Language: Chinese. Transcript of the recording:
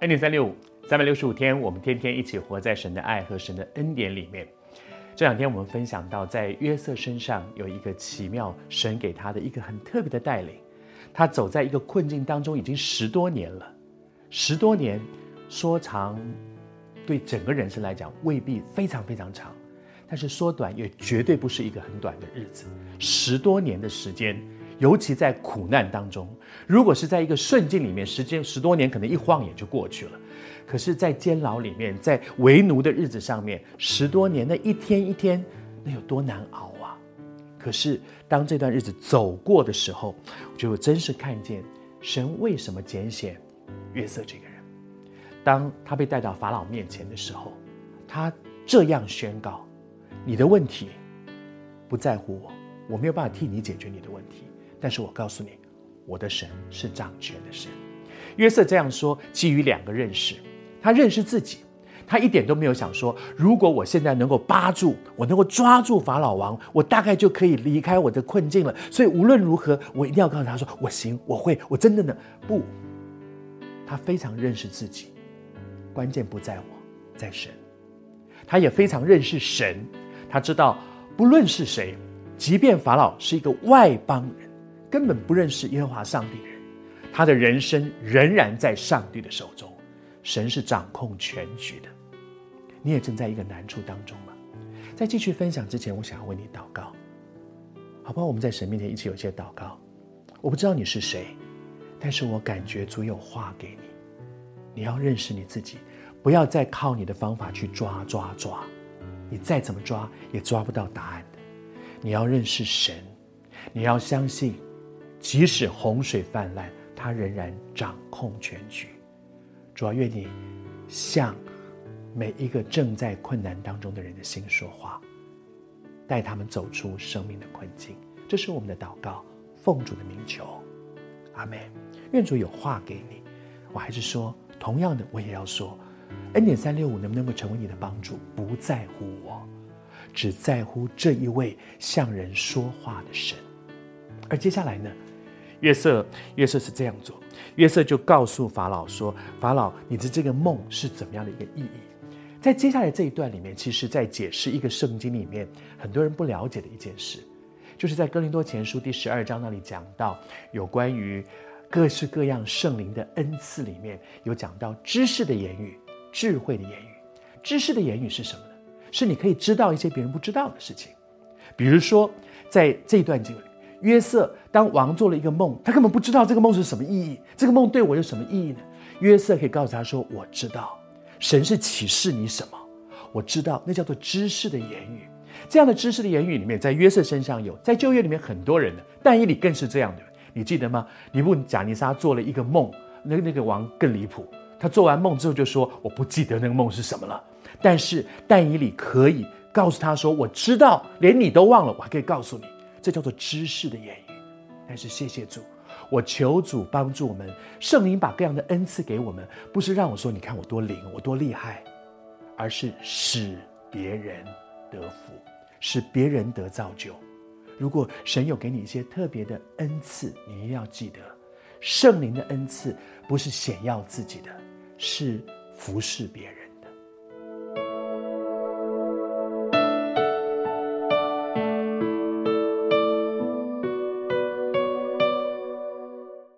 恩典三六五，三百六十五天，我们天天一起活在神的爱和神的恩典里面。这两天我们分享到，在约瑟身上有一个奇妙，神给他的一个很特别的带领。他走在一个困境当中已经十多年了，十多年说长，对整个人生来讲未必非常非常长，但是说短也绝对不是一个很短的日子。十多年的时间。尤其在苦难当中，如果是在一个顺境里面，时间十多年可能一晃眼就过去了。可是，在监牢里面，在为奴的日子上面，十多年那一天一天，那有多难熬啊！可是，当这段日子走过的时候，我就真是看见神为什么拣选约瑟这个人。当他被带到法老面前的时候，他这样宣告：“你的问题不在乎我，我没有办法替你解决你的问题。”但是我告诉你，我的神是掌权的神。约瑟这样说，基于两个认识。他认识自己，他一点都没有想说，如果我现在能够扒住，我能够抓住法老王，我大概就可以离开我的困境了。所以无论如何，我一定要告诉他说，我行，我会，我真的呢。不，他非常认识自己，关键不在我，在神。他也非常认识神，他知道不论是谁，即便法老是一个外邦人。根本不认识耶和华上帝的人，他的人生仍然在上帝的手中。神是掌控全局的。你也正在一个难处当中吗？在继续分享之前，我想要为你祷告，好不好？我们在神面前一起有些祷告。我不知道你是谁，但是我感觉主有话给你。你要认识你自己，不要再靠你的方法去抓抓抓，你再怎么抓也抓不到答案的。你要认识神，你要相信。即使洪水泛滥，他仍然掌控全局。主要愿你向每一个正在困难当中的人的心说话，带他们走出生命的困境。这是我们的祷告，奉主的名求，阿门。愿主有话给你。我还是说，同样的，我也要说，，N 点三六五能不能够成为你的帮助？不在乎我，只在乎这一位向人说话的神。而接下来呢？约瑟，约瑟是这样做。约瑟就告诉法老说：“法老，你的这个梦是怎么样的一个意义？”在接下来这一段里面，其实在解释一个圣经里面很多人不了解的一件事，就是在哥林多前书第十二章那里讲到有关于各式各样圣灵的恩赐里面有讲到知识的言语、智慧的言语。知识的言语是什么呢？是你可以知道一些别人不知道的事情，比如说在这一段经文。约瑟当王做了一个梦，他根本不知道这个梦是什么意义，这个梦对我有什么意义呢？约瑟可以告诉他说：“我知道，神是启示你什么，我知道，那叫做知识的言语。这样的知识的言语里面，在约瑟身上有，在旧约里面很多人的，但以理更是这样的。你记得吗？尼布甲尼撒做了一个梦，那那个王更离谱，他做完梦之后就说：我不记得那个梦是什么了。但是但以理可以告诉他说：我知道，连你都忘了，我还可以告诉你。”这叫做知识的言语，但是谢谢主，我求主帮助我们，圣灵把各样的恩赐给我们，不是让我说你看我多灵，我多厉害，而是使别人得福，使别人得造就。如果神有给你一些特别的恩赐，你一定要记得，圣灵的恩赐不是显耀自己的，是服侍别人。